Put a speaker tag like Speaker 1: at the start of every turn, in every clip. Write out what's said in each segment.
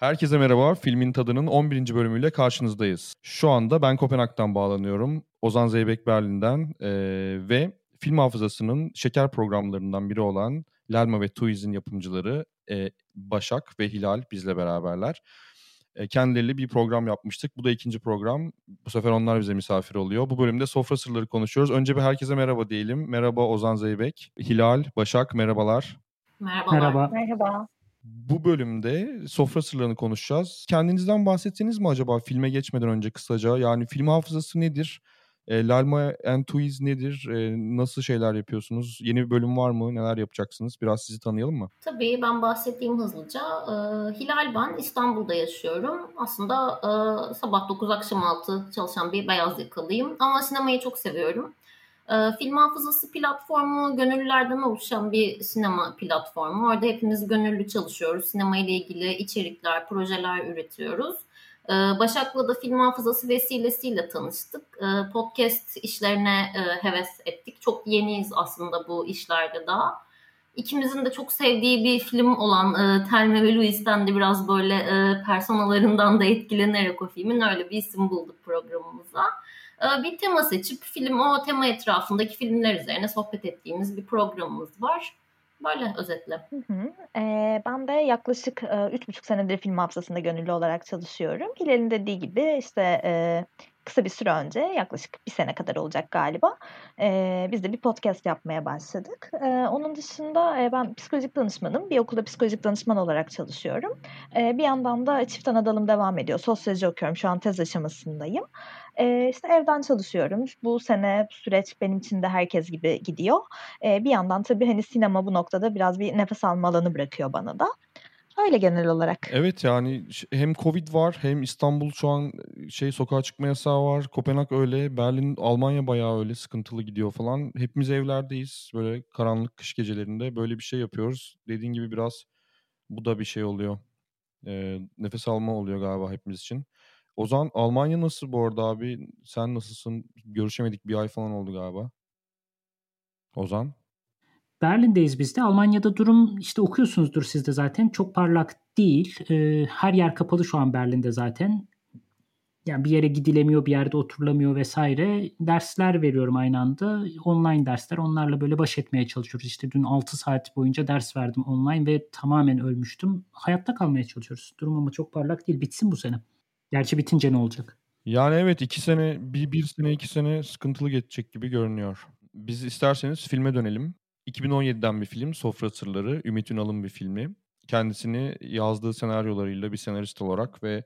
Speaker 1: Herkese merhaba. Filmin Tadının 11. bölümüyle karşınızdayız. Şu anda ben Kopenhag'dan bağlanıyorum. Ozan Zeybek Berlin'den ee, ve film hafızasının şeker programlarından biri olan Lerma ve Tuiz'in yapımcıları e, Başak ve Hilal bizle beraberler. E, kendileriyle bir program yapmıştık. Bu da ikinci program. Bu sefer onlar bize misafir oluyor. Bu bölümde sofra sırları konuşuyoruz. Önce bir herkese merhaba diyelim. Merhaba Ozan Zeybek, Hilal, Başak merhabalar.
Speaker 2: Merhabalar.
Speaker 3: Merhaba.
Speaker 4: Merhaba.
Speaker 1: Bu bölümde sofra sırlarını konuşacağız. Kendinizden bahsetseniz mi acaba filme geçmeden önce kısaca? Yani film hafızası nedir? E, Lalma and Twiz nedir? E, nasıl şeyler yapıyorsunuz? Yeni bir bölüm var mı? Neler yapacaksınız? Biraz sizi tanıyalım mı?
Speaker 2: Tabii ben bahsettiğim hızlıca. E, Hilal ben İstanbul'da yaşıyorum. Aslında e, sabah 9 akşam 6 çalışan bir beyaz yakalıyım. Ama sinemayı çok seviyorum. E, Film Hafızası platformu gönüllülerden oluşan bir sinema platformu. Orada hepimiz gönüllü çalışıyoruz. Sinema ile ilgili içerikler, projeler üretiyoruz. E, Başak'la da film hafızası vesilesiyle tanıştık. E, Podcast işlerine e, heves ettik. Çok yeniyiz aslında bu işlerde daha. İkimizin de çok sevdiği bir film olan e, Thelma ve Louise'den de biraz böyle e, personalarından da etkilenerek o filmin öyle bir isim bulduk programımıza. E, bir tema seçip film o tema etrafındaki filmler üzerine sohbet ettiğimiz bir programımız var. Böyle özetle.
Speaker 4: Hı hı. Ee, ben de yaklaşık e, üç buçuk senedir film hafızasında gönüllü olarak çalışıyorum. Hilal'in dediği gibi işte e, kısa bir süre önce yaklaşık bir sene kadar olacak galiba. E, biz de bir podcast yapmaya başladık. E, onun dışında e, ben psikolojik danışmanım. Bir okulda psikolojik danışman olarak çalışıyorum. E, bir yandan da çift ana dalım devam ediyor. Sosyoloji okuyorum. Şu an tez aşamasındayım. E, işte evden çalışıyorum. Bu sene süreç benim için de herkes gibi gidiyor. E, bir yandan tabii hani sinema bu noktada biraz bir nefes alma alanı bırakıyor bana da. Öyle genel olarak.
Speaker 1: Evet yani hem Covid var hem İstanbul şu an şey sokağa çıkma yasağı var. Kopenhag öyle. Berlin, Almanya bayağı öyle sıkıntılı gidiyor falan. Hepimiz evlerdeyiz. Böyle karanlık kış gecelerinde böyle bir şey yapıyoruz. Dediğin gibi biraz bu da bir şey oluyor. E, nefes alma oluyor galiba hepimiz için. Ozan Almanya nasıl bu arada abi? Sen nasılsın? Görüşemedik bir ay falan oldu galiba. Ozan?
Speaker 3: Berlin'deyiz biz de. Almanya'da durum işte okuyorsunuzdur siz de zaten. Çok parlak değil. Ee, her yer kapalı şu an Berlin'de zaten. Yani bir yere gidilemiyor, bir yerde oturulamıyor vesaire. Dersler veriyorum aynı anda. Online dersler. Onlarla böyle baş etmeye çalışıyoruz. İşte dün 6 saat boyunca ders verdim online ve tamamen ölmüştüm. Hayatta kalmaya çalışıyoruz. Durum ama çok parlak değil. Bitsin bu sene. Gerçi bitince ne olacak?
Speaker 1: Yani evet iki sene, bir, bir sene iki sene sıkıntılı geçecek gibi görünüyor. Biz isterseniz filme dönelim. 2017'den bir film Sofra Sırları. Ümit Ünal'ın bir filmi. Kendisini yazdığı senaryolarıyla bir senarist olarak ve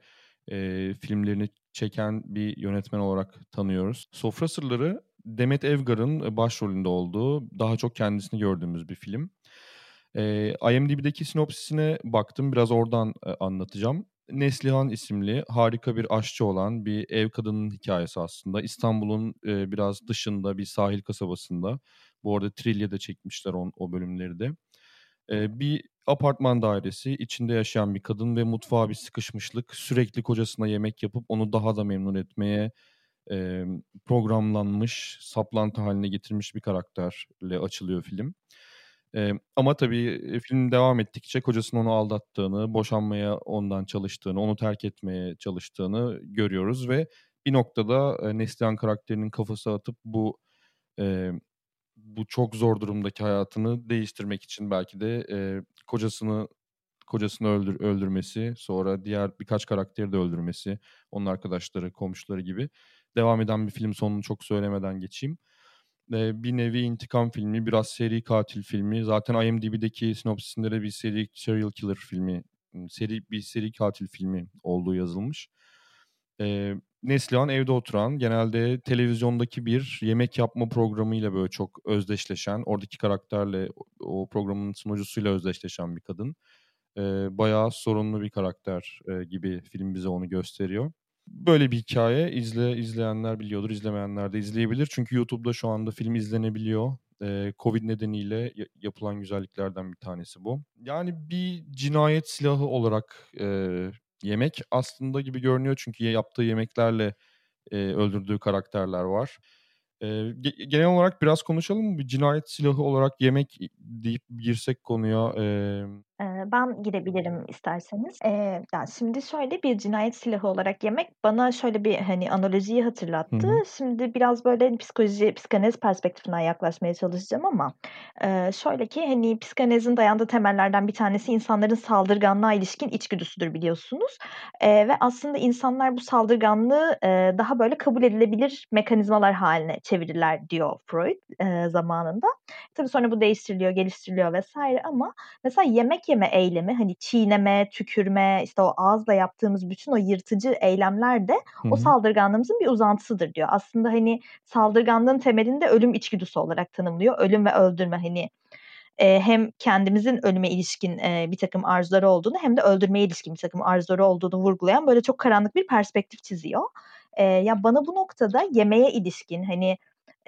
Speaker 1: e, filmlerini çeken bir yönetmen olarak tanıyoruz. Sofra Sırları Demet Evgar'ın başrolünde olduğu daha çok kendisini gördüğümüz bir film. E, IMDb'deki sinopsisine baktım biraz oradan e, anlatacağım. Neslihan isimli harika bir aşçı olan bir ev kadının hikayesi aslında. İstanbul'un e, biraz dışında bir sahil kasabasında. Bu arada Trilya'da çekmişler on, o bölümleri de. E, bir apartman dairesi, içinde yaşayan bir kadın ve mutfağa bir sıkışmışlık. Sürekli kocasına yemek yapıp onu daha da memnun etmeye e, programlanmış, saplantı haline getirmiş bir karakterle açılıyor film. Ee, ama tabii film devam ettikçe kocasının onu aldattığını, boşanmaya ondan çalıştığını, onu terk etmeye çalıştığını görüyoruz ve bir noktada e, Neslihan karakterinin kafası atıp bu e, bu çok zor durumdaki hayatını değiştirmek için belki de e, kocasını kocasını öldür, öldürmesi, sonra diğer birkaç karakteri de öldürmesi, onun arkadaşları, komşuları gibi devam eden bir film sonunu çok söylemeden geçeyim bir nevi intikam filmi, biraz seri katil filmi. Zaten IMDb'deki sinopsisinde de bir seri serial killer filmi, seri bir seri katil filmi olduğu yazılmış. E, Neslihan evde oturan, genelde televizyondaki bir yemek yapma programıyla böyle çok özdeşleşen, oradaki karakterle, o programın sunucusuyla özdeşleşen bir kadın. E, bayağı sorunlu bir karakter e, gibi film bize onu gösteriyor. Böyle bir hikaye izle izleyenler biliyordur, izlemeyenler de izleyebilir. Çünkü YouTube'da şu anda film izlenebiliyor. Ee, Covid nedeniyle yapılan güzelliklerden bir tanesi bu. Yani bir cinayet silahı olarak e, yemek aslında gibi görünüyor. Çünkü yaptığı yemeklerle e, öldürdüğü karakterler var. Ee, genel olarak biraz konuşalım mı? Bir cinayet silahı olarak yemek deyip girsek konuya. Ee...
Speaker 4: Ben girebilirim isterseniz. Ee, yani şimdi şöyle bir cinayet silahı olarak yemek bana şöyle bir hani analojiyi hatırlattı. Hı hı. Şimdi biraz böyle psikoloji, psikanaliz perspektifinden yaklaşmaya çalışacağım ama e, şöyle ki hani psikanalizin dayandığı temellerden bir tanesi insanların saldırganlığa ilişkin içgüdüsüdür biliyorsunuz. E, ve aslında insanlar bu saldırganlığı e, daha böyle kabul edilebilir mekanizmalar haline çevirirler diyor Freud e, zamanında. Tabii sonra bu değiştiriliyor, geliştiriliyor vesaire ama mesela yemek yeme eylemi hani çiğneme, tükürme, işte o ağızla yaptığımız bütün o yırtıcı eylemler de Hı-hı. o saldırganlığımızın bir uzantısıdır diyor. Aslında hani saldırganlığın temelinde ölüm içgüdüsü olarak tanımlıyor. Ölüm ve öldürme hani e, hem kendimizin ölüme ilişkin e, bir takım arzuları olduğunu hem de öldürmeye ilişkin bir takım arzuları olduğunu vurgulayan böyle çok karanlık bir perspektif çiziyor. E, ya bana bu noktada yemeğe ilişkin hani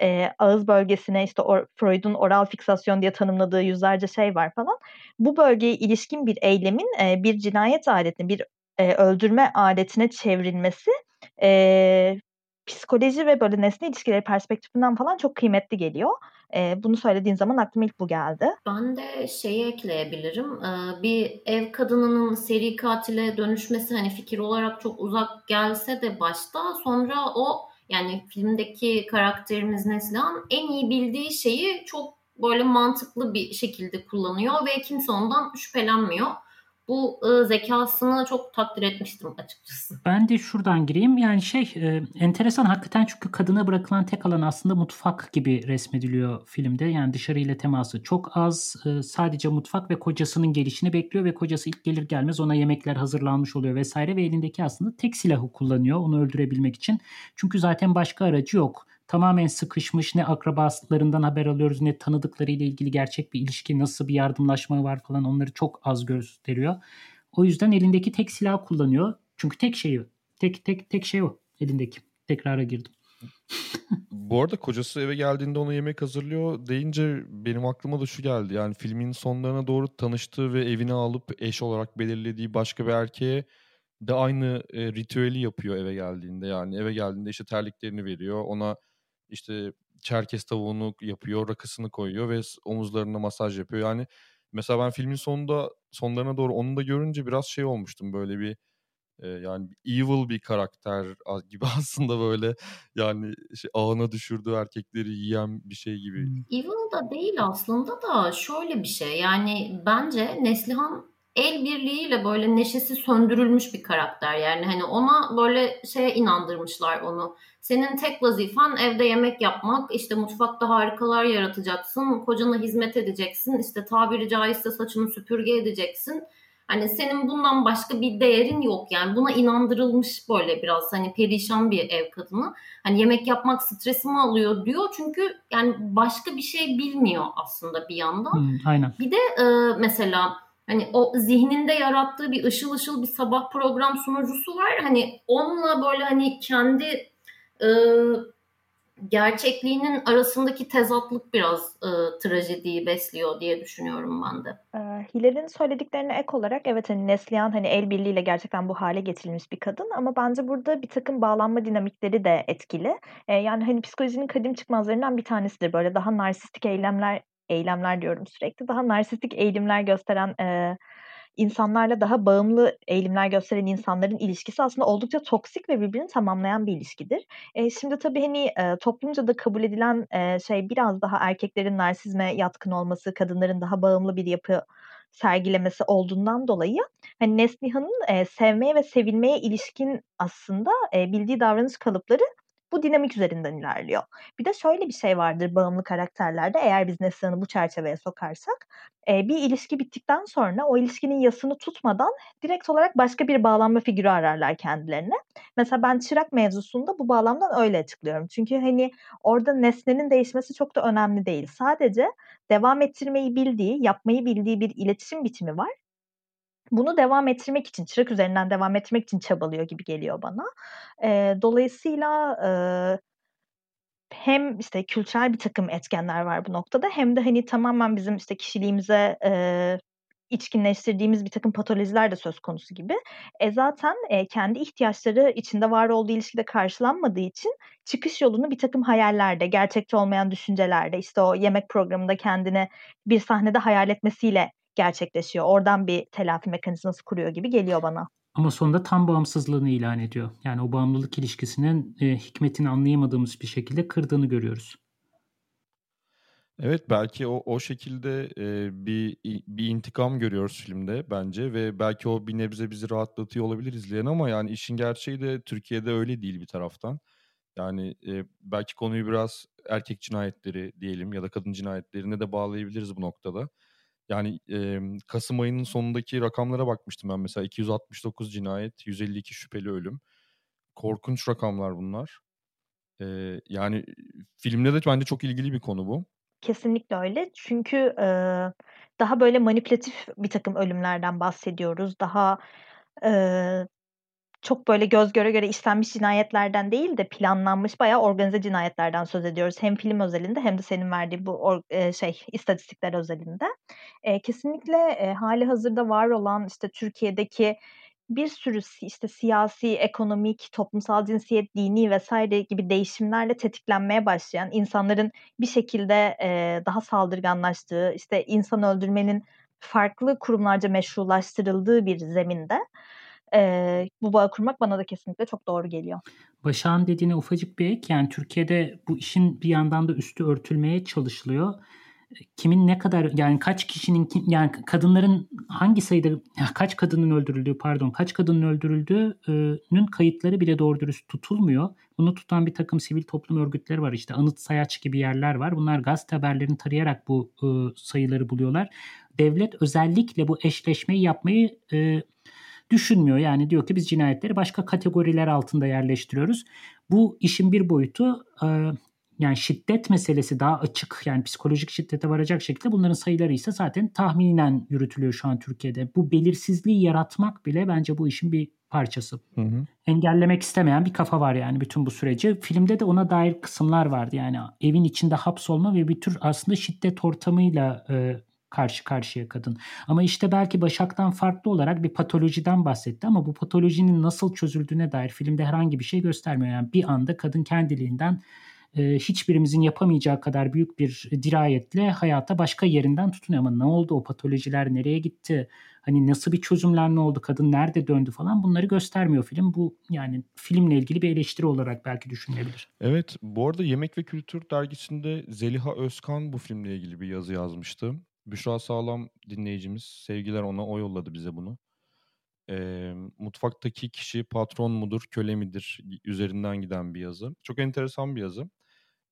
Speaker 4: e, ağız bölgesine işte or, Freud'un oral fiksasyon diye tanımladığı yüzlerce şey var falan. Bu bölgeye ilişkin bir eylemin e, bir cinayet aletine, bir e, öldürme aletine çevrilmesi e, psikoloji ve böyle nesne ilişkileri perspektifinden falan çok kıymetli geliyor. E, bunu söylediğin zaman aklıma ilk bu geldi.
Speaker 2: Ben de şeyi ekleyebilirim. E, bir ev kadınının seri katile dönüşmesi hani fikir olarak çok uzak gelse de başta sonra o yani filmdeki karakterimiz Neslihan en iyi bildiği şeyi çok böyle mantıklı bir şekilde kullanıyor ve kimse ondan şüphelenmiyor bu e, zekasını çok takdir etmiştim açıkçası.
Speaker 3: Ben de şuradan gireyim. Yani şey e, enteresan hakikaten çünkü kadına bırakılan tek alan aslında mutfak gibi resmediliyor filmde. Yani dışarıyla teması çok az. E, sadece mutfak ve kocasının gelişini bekliyor ve kocası ilk gelir gelmez ona yemekler hazırlanmış oluyor vesaire ve elindeki aslında tek silahı kullanıyor onu öldürebilmek için. Çünkü zaten başka aracı yok tamamen sıkışmış ne akrabaslarından haber alıyoruz ne tanıdıklarıyla ilgili gerçek bir ilişki nasıl bir yardımlaşma var falan onları çok az gösteriyor. O yüzden elindeki tek silah kullanıyor. Çünkü tek şeyi tek tek tek şey o elindeki. Tekrara girdim.
Speaker 1: Bu arada kocası eve geldiğinde ona yemek hazırlıyor deyince benim aklıma da şu geldi. Yani filmin sonlarına doğru tanıştığı ve evine alıp eş olarak belirlediği başka bir erkeğe de aynı e, ritüeli yapıyor eve geldiğinde. Yani eve geldiğinde işte terliklerini veriyor. Ona işte çerkez tavuğunu yapıyor, rakısını koyuyor ve omuzlarına masaj yapıyor. Yani mesela ben filmin sonunda sonlarına doğru onu da görünce biraz şey olmuştum böyle bir e, yani evil bir karakter gibi aslında böyle yani şey, ağına düşürdüğü erkekleri yiyen bir şey gibi.
Speaker 2: Evil da değil aslında da şöyle bir şey yani bence Neslihan el birliğiyle böyle neşesi söndürülmüş bir karakter. Yani hani ona böyle şeye inandırmışlar onu. Senin tek vazifen evde yemek yapmak, işte mutfakta harikalar yaratacaksın, kocana hizmet edeceksin, işte tabiri caizse saçını süpürge edeceksin. Hani senin bundan başka bir değerin yok yani buna inandırılmış böyle biraz hani perişan bir ev kadını. Hani yemek yapmak stresimi alıyor diyor çünkü yani başka bir şey bilmiyor aslında bir yandan.
Speaker 3: Hmm, aynen.
Speaker 2: Bir de e, mesela hani o zihninde yarattığı bir ışıl ışıl bir sabah program sunucusu var. Hani onunla böyle hani kendi e, gerçekliğinin arasındaki tezatlık biraz e, trajediyi besliyor diye düşünüyorum ben de.
Speaker 4: E, Hilal'in söylediklerine ek olarak evet hani Neslihan hani el birliğiyle gerçekten bu hale getirilmiş bir kadın ama bence burada bir takım bağlanma dinamikleri de etkili. E, yani hani psikolojinin kadim çıkmazlarından bir tanesidir böyle daha narsistik eylemler eylemler diyorum sürekli. Daha narsistik eğilimler gösteren e, insanlarla daha bağımlı eğilimler gösteren insanların ilişkisi aslında oldukça toksik ve birbirini tamamlayan bir ilişkidir. E, şimdi tabii hani e, toplumca da kabul edilen e, şey biraz daha erkeklerin narsizme yatkın olması, kadınların daha bağımlı bir yapı sergilemesi olduğundan dolayı hani Neslihan'ın e, sevmeye ve sevilmeye ilişkin aslında e, bildiği davranış kalıpları bu dinamik üzerinden ilerliyor. Bir de şöyle bir şey vardır bağımlı karakterlerde eğer biz Neslihan'ı bu çerçeveye sokarsak e, bir ilişki bittikten sonra o ilişkinin yasını tutmadan direkt olarak başka bir bağlanma figürü ararlar kendilerine. Mesela ben çırak mevzusunda bu bağlamdan öyle açıklıyorum. Çünkü hani orada nesnenin değişmesi çok da önemli değil. Sadece devam ettirmeyi bildiği, yapmayı bildiği bir iletişim biçimi var bunu devam ettirmek için, çırak üzerinden devam ettirmek için çabalıyor gibi geliyor bana. E, dolayısıyla e, hem işte kültürel bir takım etkenler var bu noktada hem de hani tamamen bizim işte kişiliğimize e, içkinleştirdiğimiz bir takım patolojiler de söz konusu gibi. E zaten e, kendi ihtiyaçları içinde var olduğu ilişkide karşılanmadığı için çıkış yolunu bir takım hayallerde, gerçekçi olmayan düşüncelerde, işte o yemek programında kendini bir sahnede hayal etmesiyle gerçekleşiyor. Oradan bir telafi mekanizması kuruyor gibi geliyor bana.
Speaker 3: Ama sonunda tam bağımsızlığını ilan ediyor. Yani o bağımlılık ilişkisinin e, hikmetini anlayamadığımız bir şekilde kırdığını görüyoruz.
Speaker 1: Evet belki o o şekilde e, bir bir intikam görüyoruz filmde bence ve belki o bir nebze bizi rahatlatıyor olabilir izleyen ama yani işin gerçeği de Türkiye'de öyle değil bir taraftan. Yani e, belki konuyu biraz erkek cinayetleri diyelim ya da kadın cinayetlerine de bağlayabiliriz bu noktada. Yani e, Kasım ayının sonundaki rakamlara bakmıştım ben mesela 269 cinayet, 152 şüpheli ölüm. Korkunç rakamlar bunlar. E, yani filmde de bence çok ilgili bir konu bu.
Speaker 4: Kesinlikle öyle. Çünkü e, daha böyle manipülatif bir takım ölümlerden bahsediyoruz. Daha e, çok böyle göz göre göre işlenmiş cinayetlerden değil de planlanmış bayağı organize cinayetlerden söz ediyoruz. Hem film özelinde hem de senin verdiği bu or, e, şey istatistikler özelinde. E, kesinlikle e, hali hazırda var olan işte Türkiye'deki bir sürü işte siyasi, ekonomik, toplumsal cinsiyet, dini vesaire gibi değişimlerle tetiklenmeye başlayan insanların bir şekilde e, daha saldırganlaştığı, işte insan öldürmenin farklı kurumlarca meşrulaştırıldığı bir zeminde e, bu bağı kurmak bana da kesinlikle çok doğru geliyor.
Speaker 3: Başak'ın dediğine ufacık bir ek yani Türkiye'de bu işin bir yandan da üstü örtülmeye çalışılıyor kimin ne kadar yani kaç kişinin yani kadınların hangi sayıda kaç kadının öldürüldüğü pardon kaç kadının öldürüldüğünün kayıtları bile doğru dürüst tutulmuyor. Bunu tutan bir takım sivil toplum örgütleri var işte Anıt Sayaç gibi yerler var. Bunlar gazete haberlerini tarayarak bu e, sayıları buluyorlar. Devlet özellikle bu eşleşmeyi yapmayı e, düşünmüyor. Yani diyor ki biz cinayetleri başka kategoriler altında yerleştiriyoruz. Bu işin bir boyutu e, yani şiddet meselesi daha açık yani psikolojik şiddete varacak şekilde bunların sayıları ise zaten tahminen yürütülüyor şu an Türkiye'de. Bu belirsizliği yaratmak bile bence bu işin bir parçası. Hı hı. Engellemek istemeyen bir kafa var yani bütün bu süreci. Filmde de ona dair kısımlar vardı yani evin içinde hapsolma ve bir tür aslında şiddet ortamıyla e, karşı karşıya kadın. Ama işte belki Başak'tan farklı olarak bir patolojiden bahsetti ama bu patolojinin nasıl çözüldüğüne dair filmde herhangi bir şey göstermiyor. Yani bir anda kadın kendiliğinden e, hiçbirimizin yapamayacağı kadar büyük bir dirayetle hayata başka yerinden tutunuyor. Ama ne oldu o patolojiler nereye gitti? Hani nasıl bir çözümlenme oldu? Kadın nerede döndü falan bunları göstermiyor film. Bu yani filmle ilgili bir eleştiri olarak belki düşünülebilir.
Speaker 1: Evet bu arada Yemek ve Kültür dergisinde Zeliha Özkan bu filmle ilgili bir yazı yazmıştı. Büşra Sağlam dinleyicimiz sevgiler ona o yolladı bize bunu. E, mutfaktaki kişi patron mudur, köle midir üzerinden giden bir yazı. Çok enteresan bir yazı.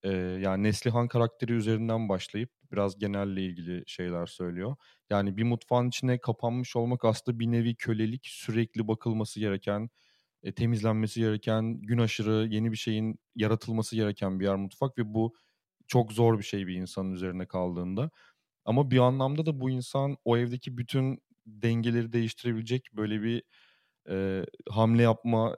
Speaker 1: E, yani Neslihan karakteri üzerinden başlayıp biraz genelle ilgili şeyler söylüyor. Yani bir mutfağın içine kapanmış olmak aslında bir nevi kölelik, sürekli bakılması gereken, e, temizlenmesi gereken, gün aşırı yeni bir şeyin yaratılması gereken bir yer mutfak ve bu çok zor bir şey bir insanın üzerine kaldığında. Ama bir anlamda da bu insan o evdeki bütün dengeleri değiştirebilecek böyle bir e, hamle yapma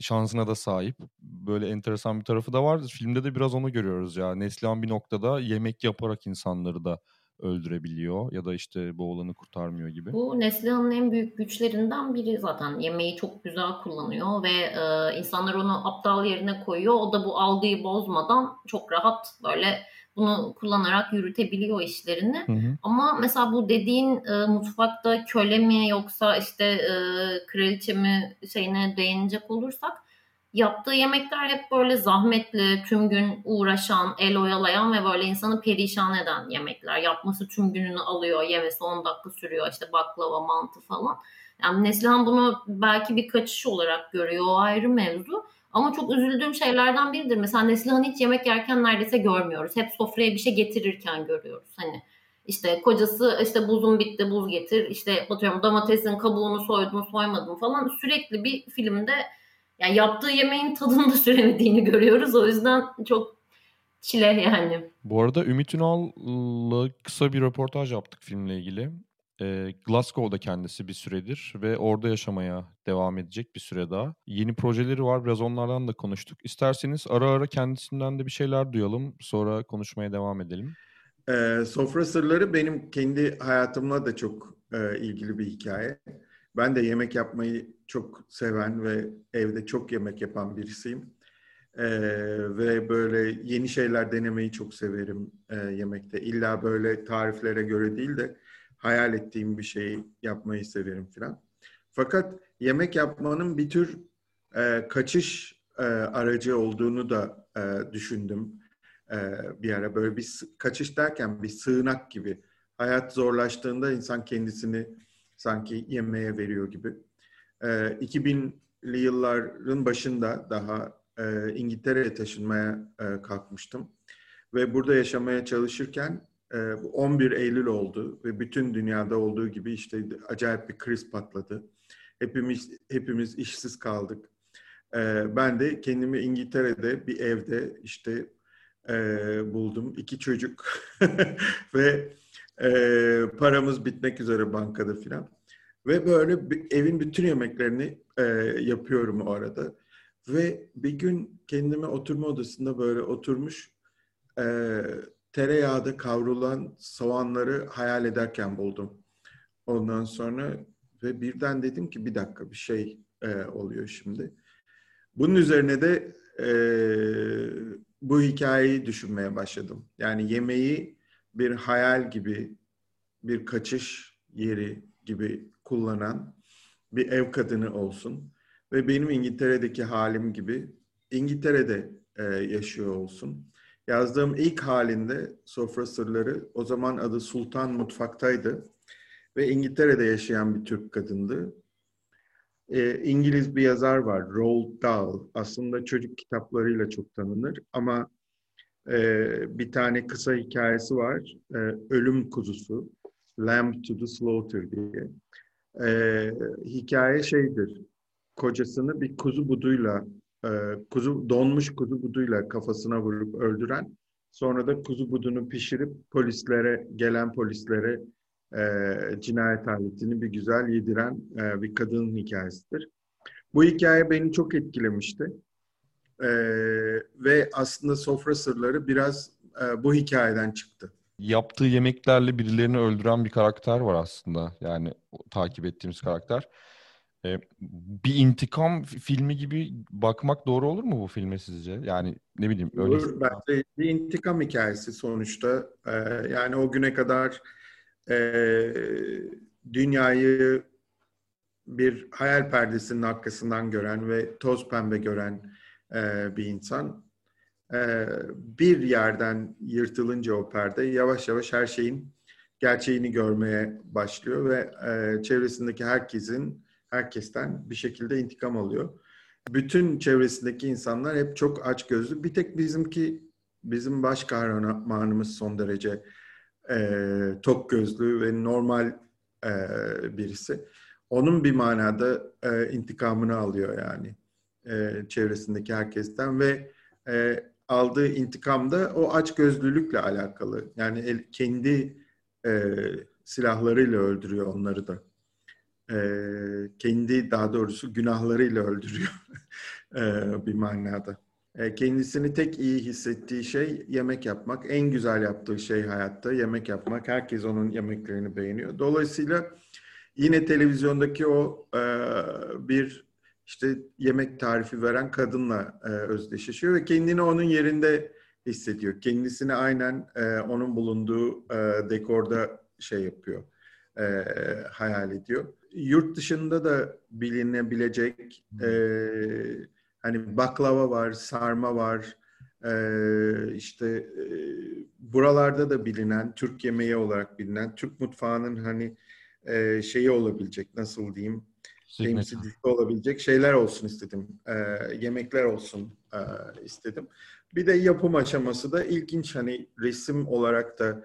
Speaker 1: şansına da sahip. Böyle enteresan bir tarafı da var. Filmde de biraz onu görüyoruz ya. Neslihan bir noktada yemek yaparak insanları da öldürebiliyor ya da işte bu olanı kurtarmıyor gibi.
Speaker 2: Bu Neslihan'ın en büyük güçlerinden biri zaten. Yemeği çok güzel kullanıyor ve e, insanlar onu aptal yerine koyuyor. O da bu algıyı bozmadan çok rahat böyle bunu kullanarak yürütebiliyor işlerini. Hı hı. Ama mesela bu dediğin e, mutfakta köle mi yoksa işte e, kraliçe mi şeyine değinecek olursak yaptığı yemekler hep böyle zahmetli, tüm gün uğraşan, el oyalayan ve böyle insanı perişan eden yemekler. Yapması tüm gününü alıyor, yemesi 10 dakika sürüyor işte baklava, mantı falan. Yani Neslihan bunu belki bir kaçış olarak görüyor, o ayrı mevzu. Ama çok üzüldüğüm şeylerden biridir. Mesela Neslihan'ı hiç yemek yerken neredeyse görmüyoruz. Hep sofraya bir şey getirirken görüyoruz. Hani işte kocası işte buzum bitti buz getir. İşte atıyorum domatesin kabuğunu soydum soymadım falan. Sürekli bir filmde yani yaptığı yemeğin tadını da süremediğini görüyoruz. O yüzden çok çile yani.
Speaker 1: Bu arada Ümit Ünal'la kısa bir röportaj yaptık filmle ilgili. E, Glasgow'da kendisi bir süredir ve orada yaşamaya devam edecek bir süre daha. Yeni projeleri var biraz onlardan da konuştuk. İsterseniz ara ara kendisinden de bir şeyler duyalım sonra konuşmaya devam edelim.
Speaker 5: E, Sofra Sırları benim kendi hayatımla da çok e, ilgili bir hikaye. Ben de yemek yapmayı çok seven ve evde çok yemek yapan birisiyim. Ee, ve böyle yeni şeyler denemeyi çok severim e, yemekte. İlla böyle tariflere göre değil de hayal ettiğim bir şeyi yapmayı severim filan. Fakat yemek yapmanın bir tür e, kaçış e, aracı olduğunu da e, düşündüm e, bir ara. Böyle bir kaçış derken bir sığınak gibi. Hayat zorlaştığında insan kendisini sanki yemeğe veriyor gibi. E, 2000'li yılların başında daha e, İngiltere'ye taşınmaya e, kalkmıştım. Ve burada yaşamaya çalışırken 11 Eylül oldu ve bütün dünyada olduğu gibi işte acayip bir kriz patladı. Hepimiz hepimiz işsiz kaldık. E, ben de kendimi İngiltere'de bir evde işte e, buldum. iki çocuk ve e, paramız bitmek üzere bankada filan. Ve böyle evin bütün yemeklerini e, yapıyorum o arada. Ve bir gün kendime oturma odasında böyle oturmuş tereyağda kavrulan soğanları hayal ederken buldum. Ondan sonra ve birden dedim ki bir dakika bir şey e, oluyor şimdi. Bunun üzerine de e, bu hikayeyi düşünmeye başladım. Yani yemeği bir hayal gibi, bir kaçış yeri gibi kullanan bir ev kadını olsun ve benim İngiltere'deki halim gibi İngiltere'de e, yaşıyor olsun. Yazdığım ilk halinde Sofra Sırları o zaman adı Sultan Mutfak'taydı ve İngiltere'de yaşayan bir Türk kadındı. E, İngiliz bir yazar var, Roald Dahl. Aslında çocuk kitaplarıyla çok tanınır ama e, bir tane kısa hikayesi var, e, Ölüm Kuzusu, Lamb to the Slaughter diye. E, hikaye şeydir, kocasını bir kuzu buduyla, e, kuzu donmuş kuzu buduyla kafasına vurup öldüren, sonra da kuzu budunu pişirip polislere, gelen polislere e, cinayet aletini bir güzel yediren e, bir kadının hikayesidir. Bu hikaye beni çok etkilemişti. E, ve aslında sofra sırları biraz e, bu hikayeden çıktı.
Speaker 1: Yaptığı yemeklerle birilerini öldüren bir karakter var aslında. Yani takip ettiğimiz karakter. E, bir intikam filmi gibi bakmak doğru olur mu bu filme sizce? Yani ne bileyim öyle.
Speaker 5: Olur, bence bir intikam hikayesi sonuçta. E, yani o güne kadar e, dünyayı bir hayal perdesinin arkasından gören ve toz pembe gören e, bir insan e, bir yerden yırtılınca o perde yavaş yavaş her şeyin gerçeğini görmeye başlıyor ve e, çevresindeki herkesin herkesten bir şekilde intikam alıyor. Bütün çevresindeki insanlar hep çok aç gözlü. Bir tek bizimki bizim baş kahramanımız son derece e, tok gözlü ve normal e, birisi. Onun bir manada e, intikamını alıyor yani e, çevresindeki herkesten ve e, aldığı intikam da o aç gözlülükle alakalı. Yani el, kendi e, silahlarıyla öldürüyor onları da. E, kendi daha doğrusu günahlarıyla öldürüyor e, bir manada. E, kendisini tek iyi hissettiği şey yemek yapmak. En güzel yaptığı şey hayatta yemek yapmak. Herkes onun yemeklerini beğeniyor. Dolayısıyla yine televizyondaki o e, bir işte yemek tarifi veren kadınla e, özdeşleşiyor ve kendini onun yerinde hissediyor. Kendisini aynen e, onun bulunduğu e, dekorda şey yapıyor, e, hayal ediyor. Yurt dışında da bilinebilecek e, hani baklava var, sarma var, e, işte e, buralarda da bilinen, Türk yemeği olarak bilinen, Türk mutfağının hani e, şeyi olabilecek, nasıl diyeyim, temsilcisi olabilecek şeyler olsun istedim. E, yemekler olsun e, istedim. Bir de yapım aşaması da ilginç. Hani resim olarak da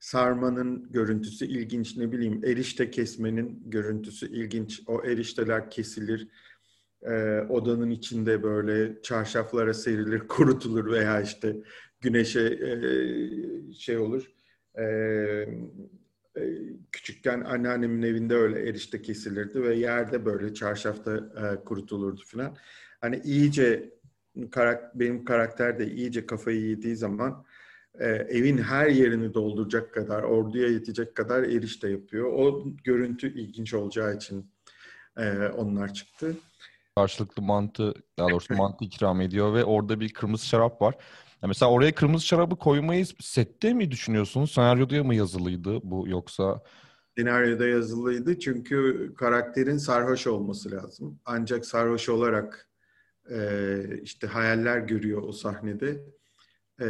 Speaker 5: sarmanın görüntüsü ilginç. Ne bileyim erişte kesmenin görüntüsü ilginç. O erişteler kesilir. E, odanın içinde böyle çarşaflara serilir, kurutulur veya işte güneşe e, şey olur. E, e, küçükken anneannemin evinde öyle erişte kesilirdi ve yerde böyle çarşafta e, kurutulurdu falan. Hani iyice karak, benim karakter de iyice kafayı yediği zaman e, evin her yerini dolduracak kadar, orduya yetecek kadar erişte yapıyor. O görüntü ilginç olacağı için e, onlar çıktı.
Speaker 1: Karşılıklı mantı, daha doğrusu mantı ikram ediyor ve orada bir kırmızı şarap var. Ya mesela oraya kırmızı şarabı koymayı sette mi düşünüyorsunuz? Senaryoda mı yazılıydı bu yoksa?
Speaker 5: Senaryoda yazılıydı çünkü karakterin sarhoş olması lazım. Ancak sarhoş olarak e, işte hayaller görüyor o sahnede. E,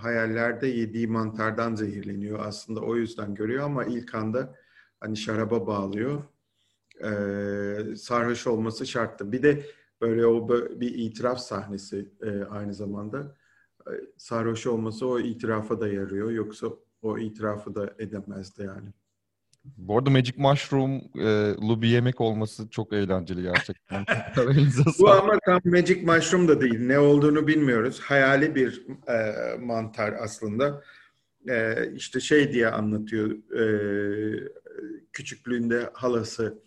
Speaker 5: hayallerde yediği mantardan zehirleniyor aslında o yüzden görüyor ama ilk anda hani şaraba bağlıyor. E, sarhoş olması şarttı. Bir de böyle o bir itiraf sahnesi e, aynı zamanda. E, sarhoş olması o itirafa da yarıyor. Yoksa o itirafı da edemezdi yani.
Speaker 1: Bu arada Magic Mushroom'lu e, bir yemek olması çok eğlenceli gerçekten.
Speaker 5: Bu ama tam Magic Mushroom da değil. Ne olduğunu bilmiyoruz. Hayali bir e, mantar aslında. E, işte şey diye anlatıyor. E, küçüklüğünde halası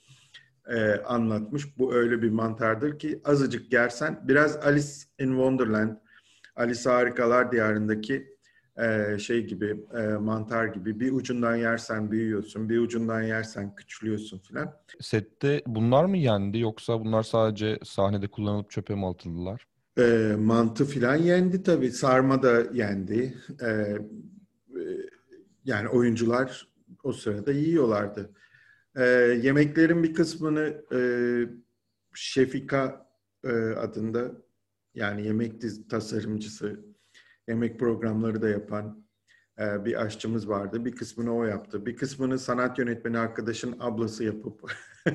Speaker 5: e, anlatmış. Bu öyle bir mantardır ki azıcık yersen biraz Alice in Wonderland, Alice Harikalar Diyarı'ndaki e, şey gibi e, mantar gibi bir ucundan yersen büyüyorsun, bir ucundan yersen küçülüyorsun filan.
Speaker 1: Sette bunlar mı yendi yoksa bunlar sadece sahnede kullanılıp çöpe mi atıldılar?
Speaker 5: E, mantı filan yendi tabii. Sarma da yendi. E, e, yani oyuncular o sırada yiyorlardı. E, yemeklerin bir kısmını e, Şefika e, adında yani yemek tasarımcısı yemek programları da yapan e, bir aşçımız vardı. Bir kısmını o yaptı. Bir kısmını sanat yönetmeni arkadaşın ablası yapıp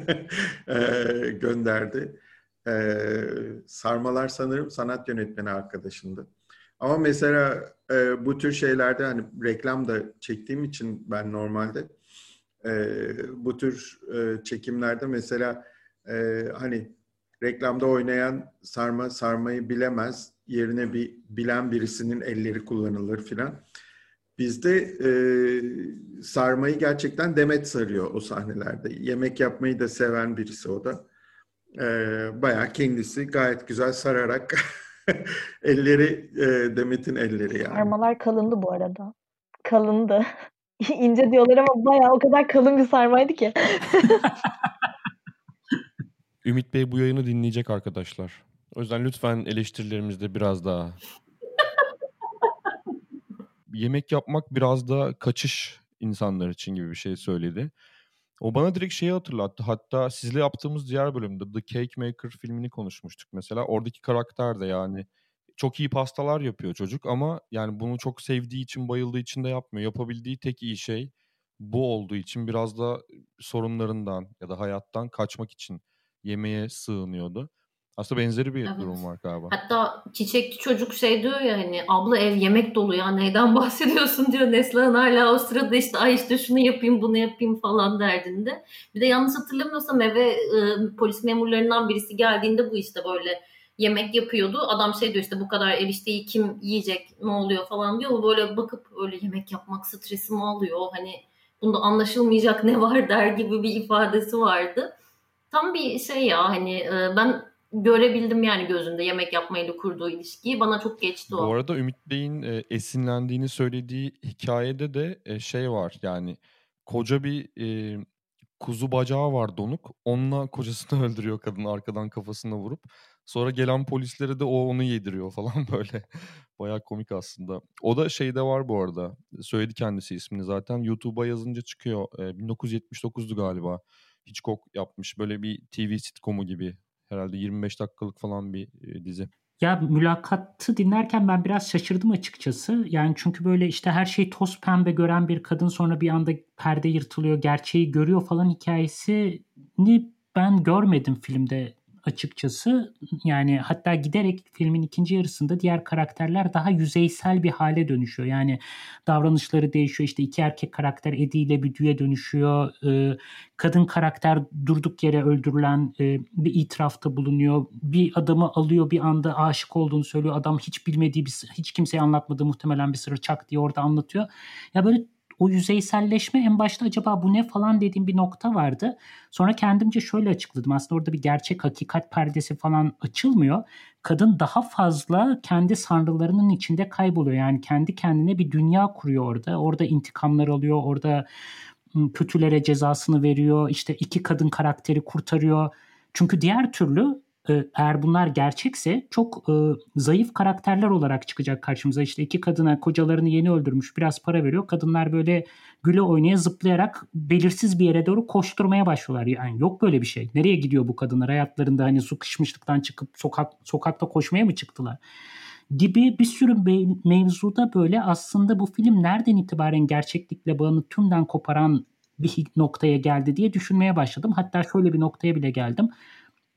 Speaker 5: e, gönderdi. E, sarmalar sanırım sanat yönetmeni arkadaşındı. Ama mesela e, bu tür şeylerde hani reklam da çektiğim için ben normalde e, bu tür e, çekimlerde mesela e, hani reklamda oynayan sarma sarmayı bilemez yerine bir bilen birisinin elleri kullanılır filan. Bizde e, sarmayı gerçekten Demet sarıyor o sahnelerde. Yemek yapmayı da seven birisi o da. E, bayağı kendisi gayet güzel sararak elleri e, Demet'in elleri yani.
Speaker 4: Sarmalar kalındı bu arada. Kalındı. İnce diyorlar ama bayağı o kadar kalın bir sarmaydı ki.
Speaker 1: Ümit Bey bu yayını dinleyecek arkadaşlar. O yüzden lütfen eleştirilerimizde biraz daha. Yemek yapmak biraz da kaçış insanlar için gibi bir şey söyledi. O bana direkt şeyi hatırlattı. Hatta sizle yaptığımız diğer bölümde The Cake Maker filmini konuşmuştuk mesela. Oradaki karakter de yani çok iyi pastalar yapıyor çocuk ama yani bunu çok sevdiği için, bayıldığı için de yapmıyor. Yapabildiği tek iyi şey bu olduğu için biraz da sorunlarından ya da hayattan kaçmak için yemeğe sığınıyordu. Aslında benzeri bir evet. durum var galiba.
Speaker 2: Hatta çiçekli çocuk şey diyor ya hani abla ev yemek dolu ya neyden bahsediyorsun diyor Neslihan hala o sırada işte ay işte şunu yapayım bunu yapayım falan derdinde. Bir de yanlış hatırlamıyorsam eve e, polis memurlarından birisi geldiğinde bu işte böyle yemek yapıyordu. Adam şey diyor işte bu kadar erişteyi kim yiyecek ne oluyor falan diyor. O böyle bakıp öyle yemek yapmak stresimi alıyor. Hani bunda anlaşılmayacak ne var der gibi bir ifadesi vardı. Tam bir şey ya hani e, ben görebildim yani gözünde yemek yapmayla kurduğu ilişkiyi. Bana çok geçti o.
Speaker 1: Bu arada Ümit Bey'in e, esinlendiğini söylediği hikayede de e, şey var yani koca bir e, kuzu bacağı var donuk. Onunla kocasını öldürüyor kadın arkadan kafasına vurup. Sonra gelen polislere de o onu yediriyor falan böyle. Baya komik aslında. O da şeyde var bu arada. Söyledi kendisi ismini zaten. YouTube'a yazınca çıkıyor. E, 1979'du galiba. Hitchcock yapmış böyle bir TV sitcomu gibi herhalde 25 dakikalık falan bir e, dizi.
Speaker 3: Ya mülakatı dinlerken ben biraz şaşırdım açıkçası. Yani çünkü böyle işte her şeyi toz pembe gören bir kadın sonra bir anda perde yırtılıyor, gerçeği görüyor falan hikayesini ben görmedim filmde açıkçası. Yani hatta giderek filmin ikinci yarısında diğer karakterler daha yüzeysel bir hale dönüşüyor. Yani davranışları değişiyor. İşte iki erkek karakter Eddie ile Büdü'ye dönüşüyor. Ee, kadın karakter durduk yere öldürülen e, bir itirafta bulunuyor. Bir adamı alıyor bir anda aşık olduğunu söylüyor. Adam hiç bilmediği bir hiç kimseye anlatmadığı muhtemelen bir sırrı çak diye orada anlatıyor. Ya böyle o yüzeyselleşme en başta acaba bu ne falan dediğim bir nokta vardı. Sonra kendimce şöyle açıkladım. Aslında orada bir gerçek hakikat perdesi falan açılmıyor. Kadın daha fazla kendi sanrılarının içinde kayboluyor. Yani kendi kendine bir dünya kuruyor orada. Orada intikamlar alıyor. Orada kötülere cezasını veriyor. İşte iki kadın karakteri kurtarıyor. Çünkü diğer türlü eğer bunlar gerçekse çok e, zayıf karakterler olarak çıkacak karşımıza. İşte iki kadına kocalarını yeni öldürmüş biraz para veriyor. Kadınlar böyle güle oynaya zıplayarak belirsiz bir yere doğru koşturmaya başlıyorlar. Yani yok böyle bir şey. Nereye gidiyor bu kadınlar? Hayatlarında hani su kışmışlıktan çıkıp sokak sokakta koşmaya mı çıktılar? gibi bir sürü mevzuda böyle aslında bu film nereden itibaren gerçeklikle bağını tümden koparan bir noktaya geldi diye düşünmeye başladım. Hatta şöyle bir noktaya bile geldim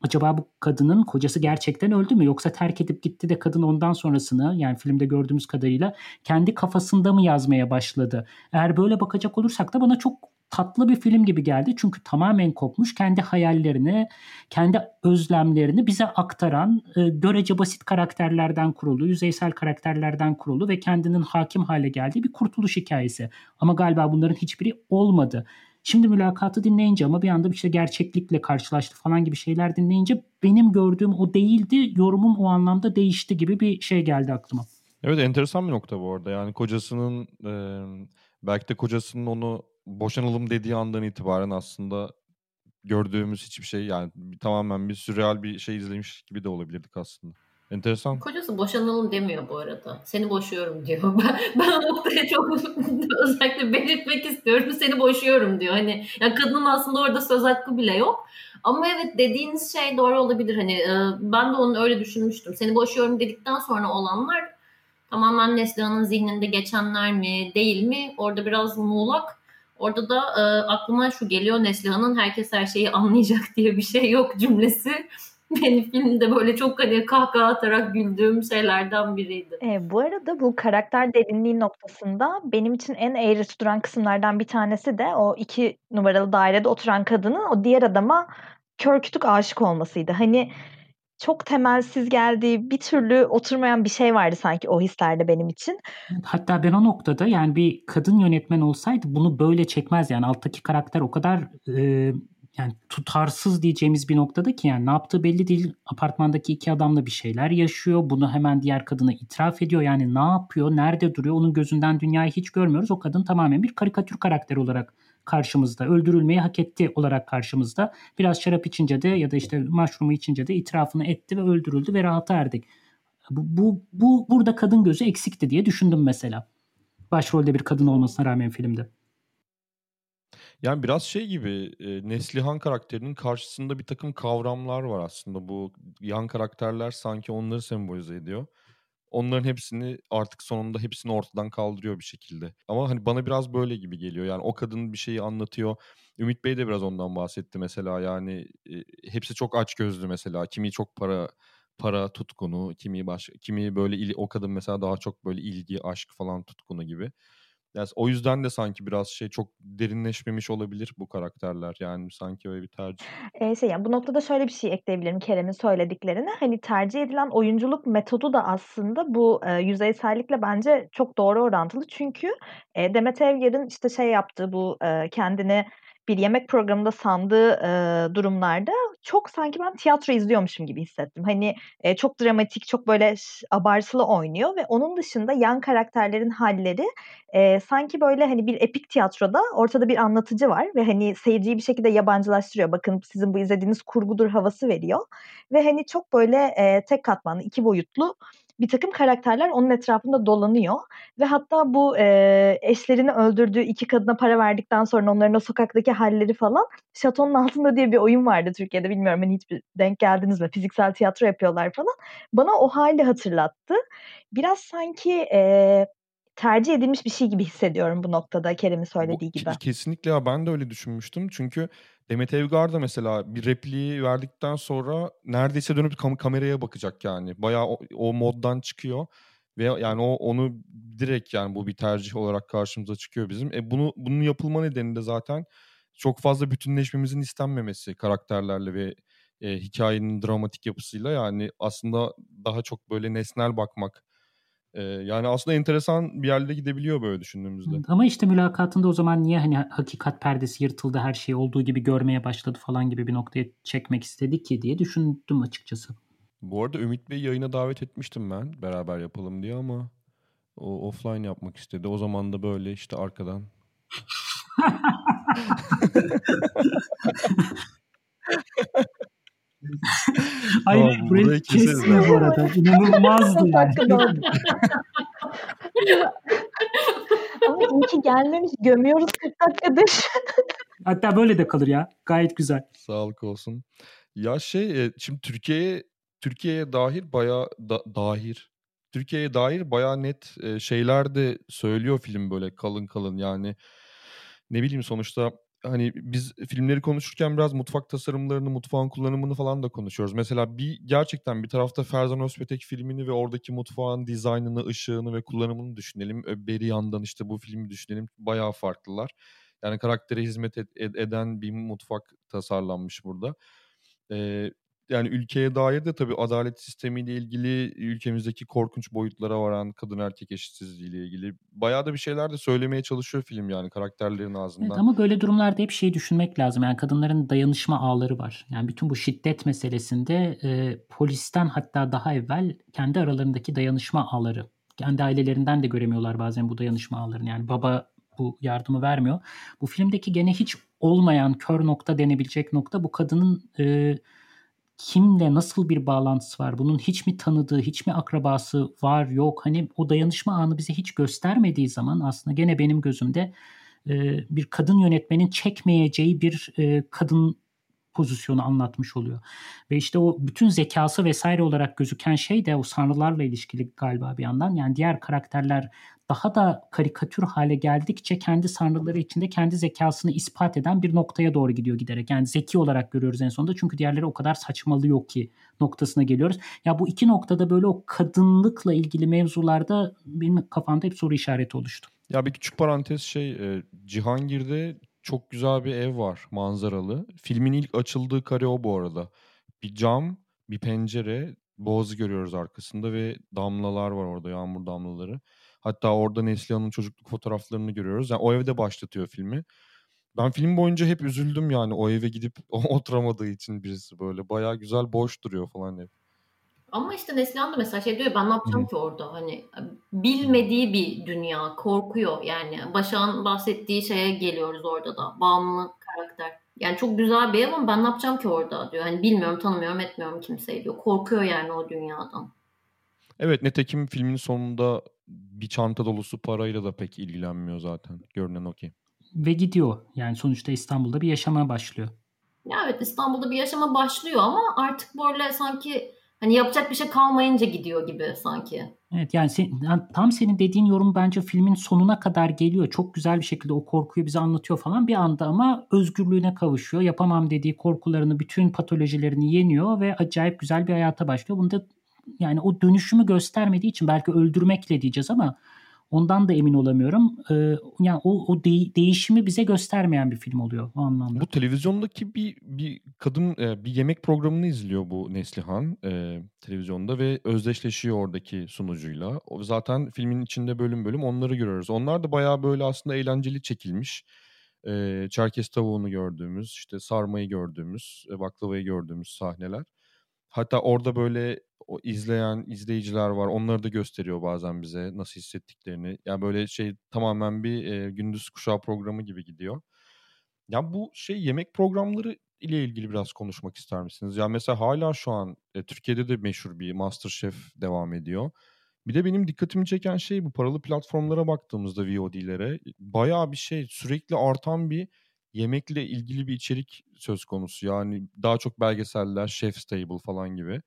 Speaker 3: acaba bu kadının kocası gerçekten öldü mü yoksa terk edip gitti de kadın ondan sonrasını yani filmde gördüğümüz kadarıyla kendi kafasında mı yazmaya başladı? Eğer böyle bakacak olursak da bana çok tatlı bir film gibi geldi. Çünkü tamamen kopmuş kendi hayallerini, kendi özlemlerini bize aktaran e, görece basit karakterlerden kurulu, yüzeysel karakterlerden kurulu ve kendinin hakim hale geldiği bir kurtuluş hikayesi. Ama galiba bunların hiçbiri olmadı. Şimdi mülakatı dinleyince ama bir anda işte gerçeklikle karşılaştı falan gibi şeyler dinleyince benim gördüğüm o değildi, yorumum o anlamda değişti gibi bir şey geldi aklıma.
Speaker 1: Evet enteresan bir nokta bu arada. Yani kocasının e, belki de kocasının onu boşanalım dediği andan itibaren aslında gördüğümüz hiçbir şey yani tamamen bir sürreal bir şey izlemiş gibi de olabilirdik aslında. Enteresan.
Speaker 2: Kocası boşanalım demiyor bu arada. Seni boşuyorum diyor. Ben, ben o noktaya çok özellikle belirtmek istiyorum. Seni boşuyorum diyor. Hani ya kadının aslında orada söz hakkı bile yok. Ama evet dediğiniz şey doğru olabilir. Hani e, ben de onu öyle düşünmüştüm. Seni boşuyorum dedikten sonra olanlar tamamen Neslihan'ın zihninde geçenler mi değil mi? Orada biraz muğlak. Orada da e, aklıma şu geliyor Neslihan'ın herkes her şeyi anlayacak diye bir şey yok cümlesi benim filmde böyle çok hani kahkaha atarak güldüğüm şeylerden biriydi.
Speaker 4: E, bu arada bu karakter derinliği noktasında benim için en eğreti duran kısımlardan bir tanesi de o iki numaralı dairede oturan kadının o diğer adama kör kütük aşık olmasıydı. Hani çok temelsiz geldiği bir türlü oturmayan bir şey vardı sanki o hislerde benim için.
Speaker 3: Hatta ben o noktada yani bir kadın yönetmen olsaydı bunu böyle çekmez yani alttaki karakter o kadar e, yani tutarsız diyeceğimiz bir noktada ki yani ne yaptığı belli değil. Apartmandaki iki adamla bir şeyler yaşıyor. Bunu hemen diğer kadına itiraf ediyor. Yani ne yapıyor, nerede duruyor onun gözünden dünyayı hiç görmüyoruz. O kadın tamamen bir karikatür karakteri olarak karşımızda. Öldürülmeyi hak etti olarak karşımızda. Biraz şarap içince de ya da işte maşrumu içince de itirafını etti ve öldürüldü ve rahata erdik. Bu, bu, bu burada kadın gözü eksikti diye düşündüm mesela. Başrolde bir kadın olmasına rağmen filmde.
Speaker 1: Yani biraz şey gibi Neslihan karakterinin karşısında bir takım kavramlar var aslında. Bu yan karakterler sanki onları sembolize ediyor. Onların hepsini artık sonunda hepsini ortadan kaldırıyor bir şekilde. Ama hani bana biraz böyle gibi geliyor. Yani o kadın bir şeyi anlatıyor. Ümit Bey de biraz ondan bahsetti mesela. Yani hepsi çok aç gözlü mesela. Kimi çok para para tutkunu, kimi baş, kimi böyle o kadın mesela daha çok böyle ilgi, aşk falan tutkunu gibi. Yani o yüzden de sanki biraz şey çok derinleşmemiş olabilir bu karakterler. Yani sanki öyle bir tercih.
Speaker 4: Eee, şey, yani, bu noktada şöyle bir şey ekleyebilirim Kerem'in söylediklerine. Hani, tercih edilen oyunculuk metodu da aslında bu, eee, yüzeysellikle bence çok doğru orantılı. Çünkü, eee, Demet Evgar'ın, işte, şey yaptığı bu, eee, kendini bir yemek programında sandığı, eee, durumlarda çok sanki ben tiyatro izliyormuşum gibi hissettim. Hani, eee, çok dramatik, çok böyle abartılı oynuyor ve onun dışında yan karakterlerin halleri eee, sanki böyle, hani, bir epik tiyatroda ortada bir anlatıcı var ve, hani, seyirciyi bir şekilde yabancılaştırıyor. "Bakın sizin bu izlediğiniz kurgudur." havası veriyor ve, hani, çok böyle, eee, tek katmanlı, iki boyutlu bir takım karakterler onun etrafında dolanıyor ve hatta bu, eee, eşlerini öldürdüğü iki kadına para verdikten sonra onların o sokaktaki halleri falan Şatonun Altında diye bir oyun vardı Türkiye'de. Bilmiyorum, hani, hiç denk geldiniz mi? Fiziksel tiyatro yapıyorlar falan. Bana o hâli hatırlattı. Biraz sanki, eee, tercih edilmiş bir şey gibi hissediyorum bu noktada Kerem'in söylediği
Speaker 1: Bu,
Speaker 4: gibi.
Speaker 1: kesinlikle ben de öyle düşünmüştüm. Çünkü Demet Evgar da mesela bir repliği verdikten sonra neredeyse dönüp kam- kameraya bakacak yani. Bayağı o, o moddan çıkıyor ve yani o onu direkt yani bu bir tercih olarak karşımıza çıkıyor bizim. E bunu bunun yapılma nedeni de zaten çok fazla bütünleşmemizin istenmemesi karakterlerle ve e, hikayenin dramatik yapısıyla yani aslında daha çok böyle nesnel bakmak Ee, yani aslında enteresan bir yerlere gidebiliyor böyle düşündüğümüzde.
Speaker 3: Ama işte mülakatında o zaman niye hani hakikat perdesi yırtıldı her şey olduğu gibi görmeye başladı falan gibi bir noktaya çekmek istedi ki diye düşündüm açıkçası.
Speaker 1: Bu arada Ümit Bey yayına davet etmiştim ben beraber yapalım diye ama o offline yapmak istedi. O zaman da böyle işte arkadan.
Speaker 3: Hayır tamam, burayı kesme bu arada. İnanılmazdı yani.
Speaker 4: Ama iyi ki gelmemiş. Gömüyoruz 40 dakikadır.
Speaker 3: Hatta böyle de kalır ya. Gayet güzel.
Speaker 1: Sağlık olsun. Ya şey şimdi Türkiye'ye Türkiye'ye dair bayağı da, dahir Türkiye'ye dair bayağı net şeyler de söylüyor film böyle kalın kalın yani ne bileyim sonuçta hani biz filmleri konuşurken biraz mutfak tasarımlarını, mutfağın kullanımını falan da konuşuyoruz. Mesela bir gerçekten bir tarafta Ferzan Özpetek filmini ve oradaki mutfağın dizaynını, ışığını ve kullanımını düşünelim. Beri yandan işte bu filmi düşünelim. Bayağı farklılar. Yani karaktere hizmet ed- eden bir mutfak tasarlanmış burada. Ee, yani ülkeye dair de tabii adalet sistemiyle ilgili ülkemizdeki korkunç boyutlara varan kadın erkek eşitsizliğiyle ilgili bayağı da bir şeyler de söylemeye çalışıyor film yani karakterlerin ağzından. Evet,
Speaker 3: ama böyle durumlarda hep şey düşünmek lazım. Yani kadınların dayanışma ağları var. Yani bütün bu şiddet meselesinde e, polisten hatta daha evvel kendi aralarındaki dayanışma ağları. Kendi ailelerinden de göremiyorlar bazen bu dayanışma ağlarını. Yani baba bu yardımı vermiyor. Bu filmdeki gene hiç olmayan kör nokta denebilecek nokta bu kadının e, kimle nasıl bir bağlantısı var? Bunun hiç mi tanıdığı, hiç mi akrabası var, yok? Hani o dayanışma anı bize hiç göstermediği zaman aslında gene benim gözümde bir kadın yönetmenin çekmeyeceği bir kadın pozisyonu anlatmış oluyor. Ve işte o bütün zekası vesaire olarak gözüken şey de o sanrılarla ilişkili galiba bir yandan. Yani diğer karakterler daha da karikatür hale geldikçe kendi sanrıları içinde kendi zekasını ispat eden bir noktaya doğru gidiyor giderek. Yani zeki olarak görüyoruz en sonunda çünkü diğerleri o kadar saçmalıyor ki noktasına geliyoruz. Ya bu iki noktada böyle o kadınlıkla ilgili mevzularda benim kafamda hep soru işareti oluştu.
Speaker 1: Ya bir küçük parantez şey e, Cihangir'de çok güzel bir ev var manzaralı. Filmin ilk açıldığı kare o bu arada. Bir cam, bir pencere, boğazı görüyoruz arkasında ve damlalar var orada yağmur damlaları. Hatta orada Neslihan'ın çocukluk fotoğraflarını görüyoruz. Yani o evde başlatıyor filmi. Ben film boyunca hep üzüldüm yani o eve gidip oturamadığı için birisi böyle. Bayağı güzel boş duruyor falan hep.
Speaker 2: Ama işte Neslihan da mesela şey diyor ben ne yapacağım Hı. ki orada hani bilmediği bir dünya korkuyor yani Başak'ın bahsettiği şeye geliyoruz orada da bağımlı karakter. Yani çok güzel bir ev ama ben ne yapacağım ki orada diyor. Hani bilmiyorum tanımıyorum etmiyorum kimseyi diyor. Korkuyor yani o dünyadan.
Speaker 1: Evet nitekim filmin sonunda bir çanta dolusu parayla da pek ilgilenmiyor zaten. Görünen o ki.
Speaker 3: Ve gidiyor. Yani sonuçta İstanbul'da bir yaşama başlıyor.
Speaker 2: Ya evet İstanbul'da bir yaşama başlıyor ama artık böyle sanki hani yapacak bir şey kalmayınca gidiyor gibi sanki.
Speaker 3: Evet yani sen, tam senin dediğin yorum bence filmin sonuna kadar geliyor. Çok güzel bir şekilde o korkuyu bize anlatıyor falan bir anda ama özgürlüğüne kavuşuyor. Yapamam dediği korkularını, bütün patolojilerini yeniyor ve acayip güzel bir hayata başlıyor. Bunu da yani o dönüşümü göstermediği için belki öldürmekle diyeceğiz ama ondan da emin olamıyorum. Ee, yani o, o de, değişimi bize göstermeyen bir film oluyor o anlamda.
Speaker 1: Bu televizyondaki bir bir kadın e, bir yemek programını izliyor bu Neslihan e, televizyonda ve özdeşleşiyor oradaki sunucuyla. O zaten filmin içinde bölüm bölüm onları görüyoruz. Onlar da bayağı böyle aslında eğlenceli çekilmiş. E, Çerkez tavuğunu gördüğümüz, işte sarmayı gördüğümüz, e, baklavayı gördüğümüz sahneler. Hatta orada böyle o izleyen izleyiciler var. Onları da gösteriyor bazen bize nasıl hissettiklerini. Yani böyle şey tamamen bir e, gündüz kuşağı programı gibi gidiyor. Ya bu şey yemek programları ile ilgili biraz konuşmak ister misiniz? Ya mesela hala şu an e, Türkiye'de de meşhur bir MasterChef devam ediyor. Bir de benim dikkatimi çeken şey bu paralı platformlara baktığımızda VOD'lere bayağı bir şey sürekli artan bir yemekle ilgili bir içerik söz konusu. Yani daha çok belgeseller, Chef's Table falan gibi.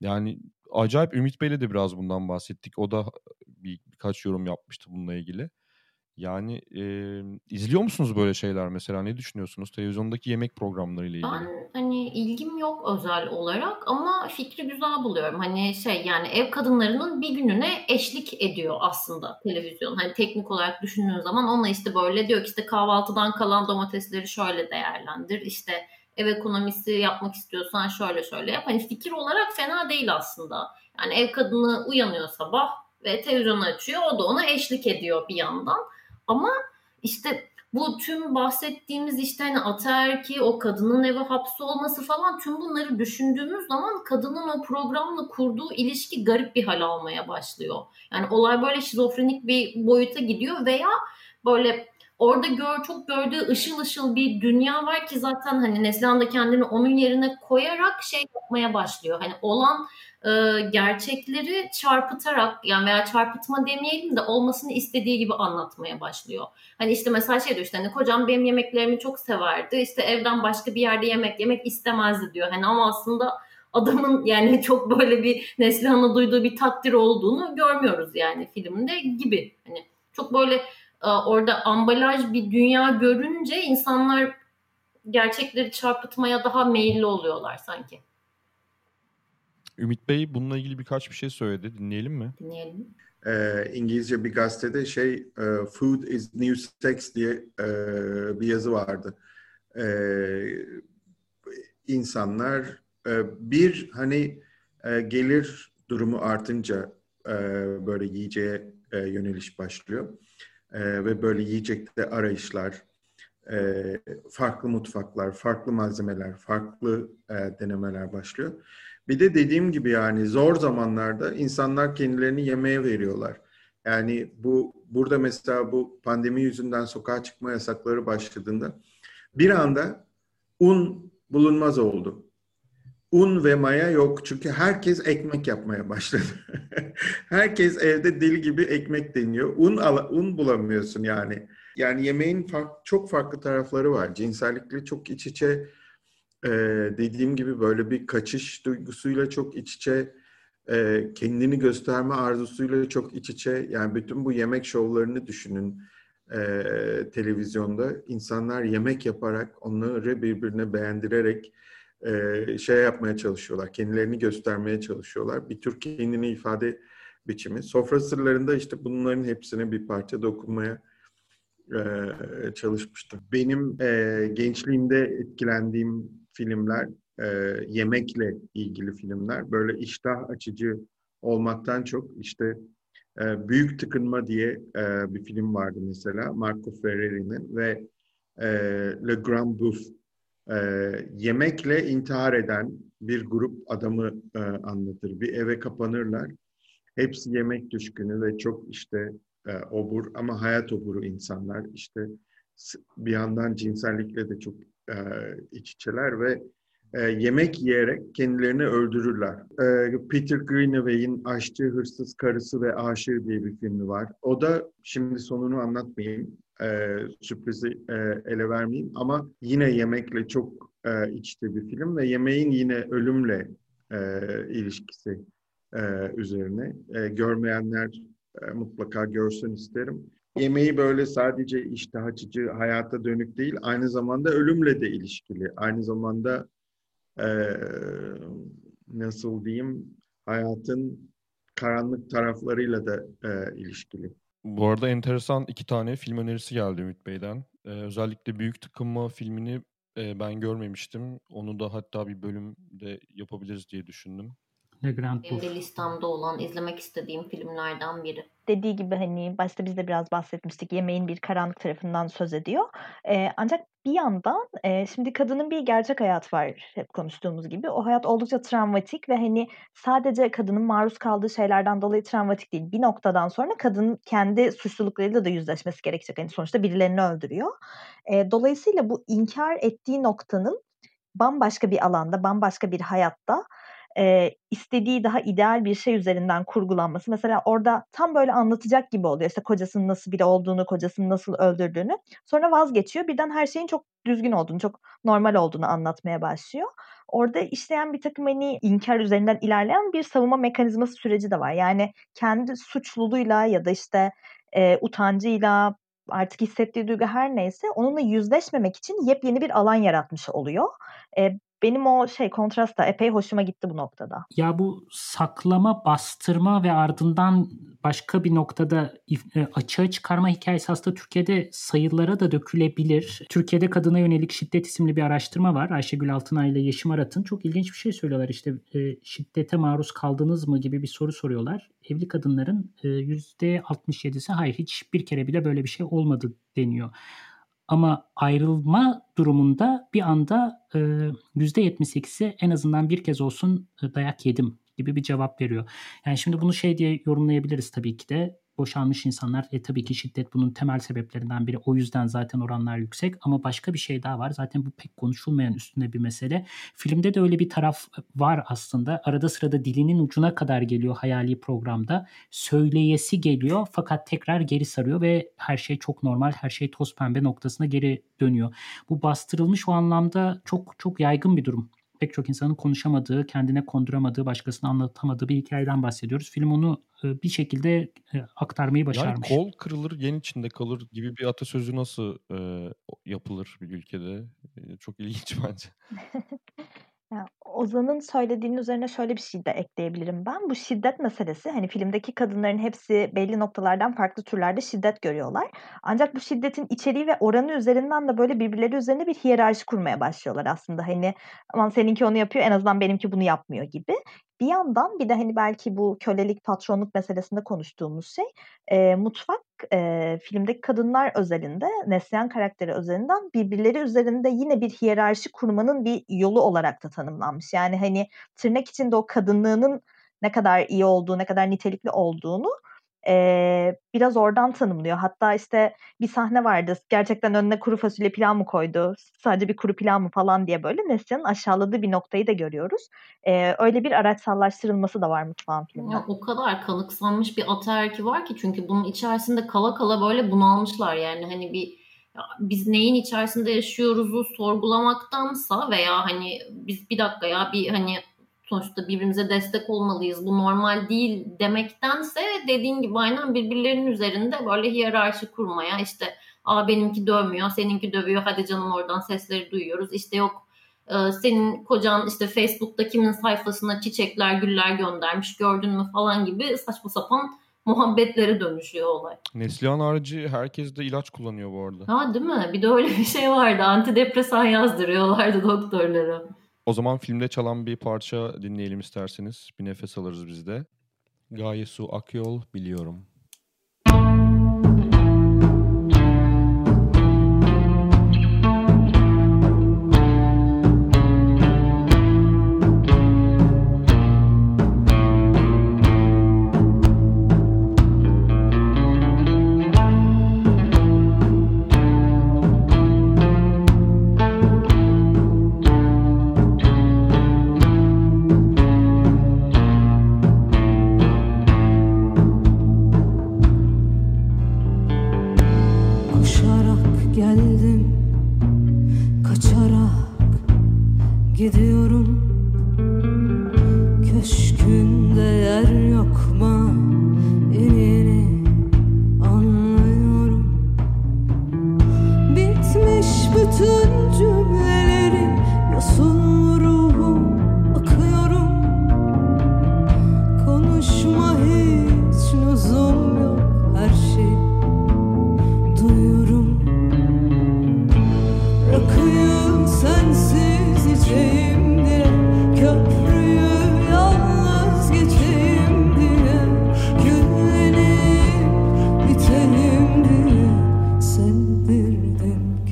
Speaker 1: Yani acayip Ümit Bey'le de biraz bundan bahsettik. O da bir, birkaç yorum yapmıştı bununla ilgili. Yani e, izliyor musunuz böyle şeyler mesela? Ne düşünüyorsunuz televizyondaki yemek programları ile ilgili?
Speaker 2: Ben hani ilgim yok özel olarak ama fikri güzel buluyorum. Hani şey yani ev kadınlarının bir gününe eşlik ediyor aslında televizyon. Hani teknik olarak düşündüğün zaman ona işte böyle diyor ki işte kahvaltıdan kalan domatesleri şöyle değerlendir. İşte ev ekonomisi yapmak istiyorsan şöyle şöyle yap. Hani fikir olarak fena değil aslında. Yani ev kadını uyanıyor sabah ve televizyonu açıyor. O da ona eşlik ediyor bir yandan. Ama işte bu tüm bahsettiğimiz işte hani ataerki, o kadının eve hapsi olması falan tüm bunları düşündüğümüz zaman kadının o programla kurduğu ilişki garip bir hal almaya başlıyor. Yani olay böyle şizofrenik bir boyuta gidiyor veya böyle orada gör, çok gördüğü ışıl ışıl bir dünya var ki zaten hani Neslihan da kendini onun yerine koyarak şey yapmaya başlıyor. Hani olan e, gerçekleri çarpıtarak yani veya çarpıtma demeyelim de olmasını istediği gibi anlatmaya başlıyor. Hani işte mesela şey diyor işte hani kocam benim yemeklerimi çok severdi. İşte evden başka bir yerde yemek yemek istemezdi diyor. Hani ama aslında adamın yani çok böyle bir Neslihan'a duyduğu bir takdir olduğunu görmüyoruz yani filmde gibi. Hani çok böyle orada ambalaj bir dünya görünce insanlar gerçekleri çarpıtmaya daha meyilli oluyorlar sanki.
Speaker 1: Ümit Bey bununla ilgili birkaç bir şey söyledi. Dinleyelim mi?
Speaker 2: Dinleyelim.
Speaker 5: E, İngilizce bir gazetede şey e, Food is New Sex diye e, bir yazı vardı. E, insanlar e, bir hani e, gelir durumu artınca e, böyle yiyeceğe e, yöneliş başlıyor. E, ve böyle yiyecekte arayışlar, e, farklı mutfaklar, farklı malzemeler, farklı e, denemeler başlıyor. Bir de dediğim gibi yani zor zamanlarda insanlar kendilerini yemeğe veriyorlar. Yani bu burada mesela bu pandemi yüzünden sokağa çıkma yasakları başladığında bir anda un bulunmaz oldu. Un ve maya yok çünkü herkes ekmek yapmaya başladı. herkes evde deli gibi ekmek deniyor. Un un bulamıyorsun yani. Yani yemeğin fark, çok farklı tarafları var. Cinsellikle çok iç içe e, dediğim gibi böyle bir kaçış duygusuyla çok iç içe, e, kendini gösterme arzusuyla çok iç içe. Yani bütün bu yemek şovlarını düşünün e, televizyonda. insanlar yemek yaparak, onları birbirine beğendirerek e, şey yapmaya çalışıyorlar. Kendilerini göstermeye çalışıyorlar. Bir tür kendini ifade biçimi. Sofra sırlarında işte bunların hepsine bir parça dokunmaya e, çalışmıştım. Benim e, gençliğimde etkilendiğim filmler, e, yemekle ilgili filmler böyle iştah açıcı olmaktan çok işte e, Büyük Tıkınma diye e, bir film vardı mesela Marco Ferreri'nin ve e, Le Grand Bouffe e, yemekle intihar eden bir grup adamı e, anlatır. Bir eve kapanırlar. Hepsi yemek düşkünü ve çok işte e, obur ama hayat oburu insanlar. İşte bir yandan cinsellikle de çok e, iç içeler ve e, yemek yiyerek kendilerini öldürürler. E, Peter Greenaway'in Aşçı, Hırsız Karısı ve Aşığı diye bir filmi var. O da şimdi sonunu anlatmayayım, e, sürprizi e, ele vermeyeyim ama yine yemekle çok e, içte bir film ve yemeğin yine ölümle e, ilişkisi e, üzerine. E, görmeyenler e, mutlaka görsün isterim yemeği böyle sadece iştah açıcı, hayata dönük değil, aynı zamanda ölümle de ilişkili. Aynı zamanda e, nasıl diyeyim, hayatın karanlık taraflarıyla da e, ilişkili.
Speaker 1: Bu arada enteresan iki tane film önerisi geldi Ümit Bey'den. Ee, özellikle Büyük Tıkınma filmini e, ben görmemiştim. Onu da hatta bir bölümde yapabiliriz diye düşündüm.
Speaker 2: Le Grand Benim de listemde olan izlemek istediğim filmlerden biri.
Speaker 4: Dediği gibi hani başta biz de biraz bahsetmiştik yemeğin bir karanlık tarafından söz ediyor. Ee, ancak bir yandan e, şimdi kadının bir gerçek hayat var hep konuştuğumuz gibi. O hayat oldukça travmatik ve hani sadece kadının maruz kaldığı şeylerden dolayı travmatik değil. Bir noktadan sonra kadın kendi suçluluklarıyla da yüzleşmesi gerekecek. Hani sonuçta birilerini öldürüyor. E, dolayısıyla bu inkar ettiği noktanın bambaşka bir alanda, bambaşka bir hayatta e, istediği daha ideal bir şey üzerinden kurgulanması. Mesela orada tam böyle anlatacak gibi oluyor. İşte kocasının nasıl biri olduğunu, kocasını nasıl öldürdüğünü. Sonra vazgeçiyor. Birden her şeyin çok düzgün olduğunu, çok normal olduğunu anlatmaya başlıyor. Orada işleyen bir takım hani inkar üzerinden ilerleyen bir savunma mekanizması süreci de var. Yani kendi suçluluğuyla ya da işte e, utancıyla artık hissettiği duygu her neyse onunla yüzleşmemek için yepyeni bir alan yaratmış oluyor. E, benim o şey kontrast da epey hoşuma gitti bu noktada.
Speaker 3: Ya bu saklama, bastırma ve ardından başka bir noktada e, açığa çıkarma hikayesi aslında Türkiye'de sayılara da dökülebilir. Türkiye'de kadına yönelik şiddet isimli bir araştırma var. Ayşegül Altınay ile Yeşim Arat'ın çok ilginç bir şey söylüyorlar. İşte e, şiddete maruz kaldınız mı gibi bir soru soruyorlar. Evli kadınların e, %67'si hayır hiçbir kere bile böyle bir şey olmadı deniyor. Ama ayrılma durumunda bir anda e, %78'i en azından bir kez olsun e, dayak yedim gibi bir cevap veriyor. Yani şimdi bunu şey diye yorumlayabiliriz tabii ki de boşanmış insanlar e, tabii ki şiddet bunun temel sebeplerinden biri. O yüzden zaten oranlar yüksek ama başka bir şey daha var. Zaten bu pek konuşulmayan üstünde bir mesele. Filmde de öyle bir taraf var aslında. Arada sırada dilinin ucuna kadar geliyor hayali programda. Söyleyesi geliyor fakat tekrar geri sarıyor ve her şey çok normal, her şey toz pembe noktasına geri dönüyor. Bu bastırılmış o anlamda çok çok yaygın bir durum pek çok insanın konuşamadığı, kendine konduramadığı, başkasına anlatamadığı bir hikayeden bahsediyoruz. Film onu e, bir şekilde e, aktarmayı başarmış.
Speaker 1: Yani kol kırılır, yen içinde kalır gibi bir atasözü nasıl e, yapılır bir ülkede? E, çok ilginç bence.
Speaker 4: Ozan'ın söylediğinin üzerine şöyle bir şey de ekleyebilirim ben. Bu şiddet meselesi hani filmdeki kadınların hepsi belli noktalardan farklı türlerde şiddet görüyorlar. Ancak bu şiddetin içeriği ve oranı üzerinden de böyle birbirleri üzerine bir hiyerarşi kurmaya başlıyorlar aslında. Hani aman seninki onu yapıyor en azından benimki bunu yapmıyor gibi. Bir yandan bir de hani belki bu kölelik patronluk meselesinde konuştuğumuz şey e, mutfak e, filmdeki kadınlar özelinde Neslihan karakteri özelinden birbirleri üzerinde yine bir hiyerarşi kurmanın bir yolu olarak da tanımlanmış. Yani hani tırnak içinde o kadınlığının ne kadar iyi olduğu, ne kadar nitelikli olduğunu e, biraz oradan tanımlıyor. Hatta işte bir sahne vardı. Gerçekten önüne kuru fasulye pilav mı koydu? Sadece bir kuru pilav mı falan diye böyle Neslihan'ın aşağıladığı bir noktayı da görüyoruz. E, öyle bir araçsallaştırılması da var mutfağın filmde.
Speaker 2: Ya, o kadar kanıksanmış bir ataerki var ki çünkü bunun içerisinde kala kala böyle bunalmışlar yani hani bir ya biz neyin içerisinde yaşıyoruzu sorgulamaktansa veya hani biz bir dakika ya bir hani sonuçta birbirimize destek olmalıyız. Bu normal değil demektense dediğin gibi aynen birbirlerinin üzerinde böyle hiyerarşi kurmaya işte Aa benimki dövmüyor, seninki dövüyor. Hadi canım oradan sesleri duyuyoruz. İşte yok e, senin kocan işte Facebook'ta kimin sayfasına çiçekler, güller göndermiş gördün mü falan gibi saçma sapan muhabbetlere dönüşüyor olay.
Speaker 1: Neslihan harici herkes de ilaç kullanıyor bu arada.
Speaker 2: Ha değil mi? Bir de öyle bir şey vardı. Antidepresan yazdırıyorlardı doktorlara.
Speaker 1: O zaman filmde çalan bir parça dinleyelim isterseniz. Bir nefes alırız biz de. Gaye Su Akyol biliyorum.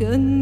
Speaker 1: gönlüm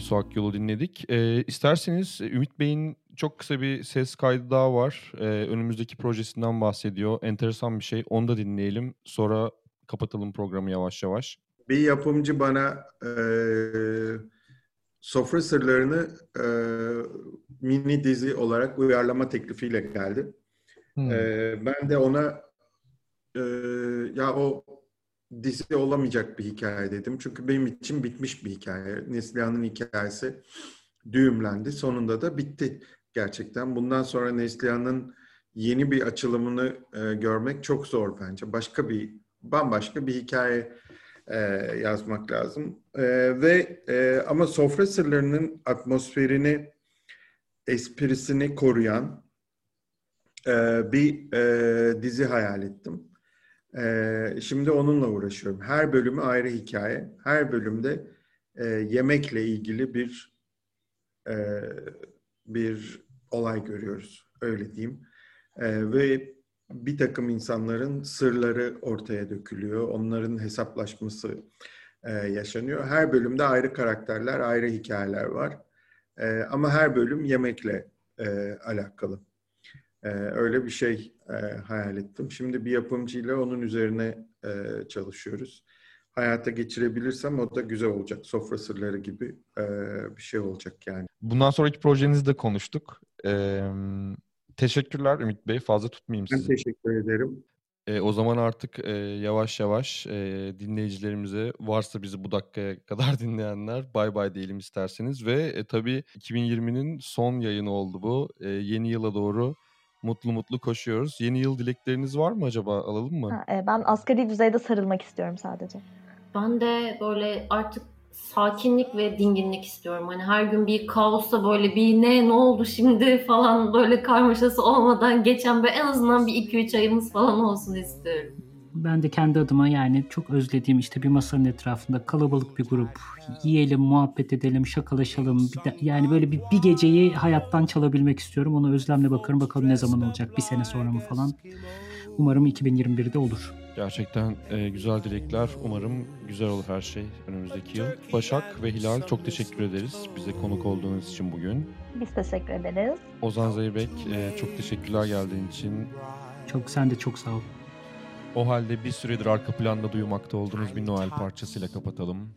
Speaker 1: Gaye Su Akyol'u dinledik. E, isterseniz Ümit Bey'in çok kısa bir ses kaydı daha var. E, önümüzdeki projesinden bahsediyor. Enteresan bir şey. Onu da dinleyelim. Sonra kapatalım programı yavaş yavaş.
Speaker 5: Bir yapımcı bana e, sofra sırlarını e, mini dizi olarak uyarlama teklifiyle geldi. Hmm. E, ben de ona e, ya o dizi olamayacak bir hikaye dedim. Çünkü benim için bitmiş bir hikaye. Neslihan'ın hikayesi düğümlendi. Sonunda da bitti gerçekten. Bundan sonra Neslihan'ın yeni bir açılımını e, görmek çok zor bence. Başka bir, bambaşka bir hikaye e, yazmak lazım. E, ve e, ama sofra sırlarının atmosferini, esprisini koruyan e, bir e, dizi hayal ettim. Şimdi onunla uğraşıyorum. Her bölümü ayrı hikaye. Her bölümde e, yemekle ilgili bir e, bir olay görüyoruz. Öyle diyeyim. E, ve bir takım insanların sırları ortaya dökülüyor. Onların hesaplaşması e, yaşanıyor. Her bölümde ayrı karakterler, ayrı hikayeler var. E, ama her bölüm yemekle e, alakalı. E, öyle bir şey e, hayal ettim. Şimdi bir yapımcıyla onun üzerine e, çalışıyoruz. Hayata geçirebilirsem o da güzel olacak. Sofra sırları gibi e, bir şey olacak yani.
Speaker 1: Bundan sonraki projenizi de konuştuk. E, teşekkürler Ümit Bey. Fazla tutmayayım sizi.
Speaker 5: Ben teşekkür ederim.
Speaker 1: E, o zaman artık e, yavaş yavaş e, dinleyicilerimize varsa bizi bu dakikaya kadar dinleyenler bay bay diyelim isterseniz. Ve e, tabii 2020'nin son yayını oldu bu. E, yeni yıla doğru mutlu mutlu koşuyoruz. Yeni yıl dilekleriniz var mı acaba? Alalım mı?
Speaker 4: Ha, e, ben asgari düzeyde sarılmak istiyorum sadece.
Speaker 2: Ben de böyle artık sakinlik ve dinginlik istiyorum. Hani her gün bir kaosta böyle bir ne ne oldu şimdi falan böyle karmaşası olmadan geçen böyle en azından bir 2-3 ayımız falan olsun istiyorum.
Speaker 3: Ben de kendi adıma yani çok özlediğim işte bir masanın etrafında kalabalık bir grup yiyelim, muhabbet edelim, şakalaşalım. Bir de, yani böyle bir, bir geceyi hayattan çalabilmek istiyorum. Ona özlemle bakarım. Bakalım ne zaman olacak? Bir sene sonra mı falan. Umarım 2021'de olur.
Speaker 1: Gerçekten e, güzel dilekler. Umarım güzel olur her şey önümüzdeki yıl. Başak ve Hilal çok teşekkür ederiz bize konuk olduğunuz için bugün.
Speaker 4: Biz teşekkür ederiz.
Speaker 1: Ozan Zeybek e, çok teşekkürler geldiğin için.
Speaker 3: Çok sen de çok sağ ol.
Speaker 1: O halde bir süredir arka planda duymakta olduğunuz bir Noel parçasıyla kapatalım.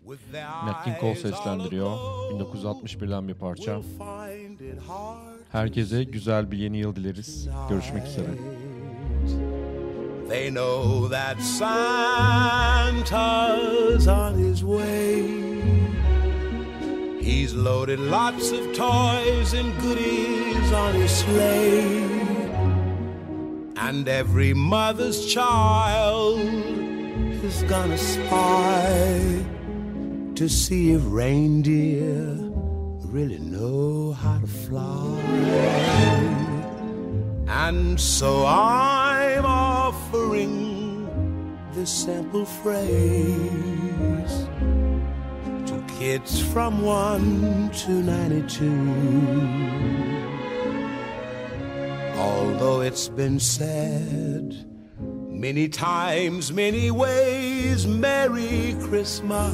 Speaker 1: Nat King Cole seslendiriyor. 1961'den bir parça. Herkese güzel bir yeni yıl dileriz. Görüşmek üzere. They know that Santa's on his way.
Speaker 6: He's loaded lots of toys and goodies on his sleigh. And every mother's child is gonna spy to see if reindeer really know how to fly. And so I'm offering this simple phrase to kids from 1 to 92. Although it's been said many times, many ways, Merry Christmas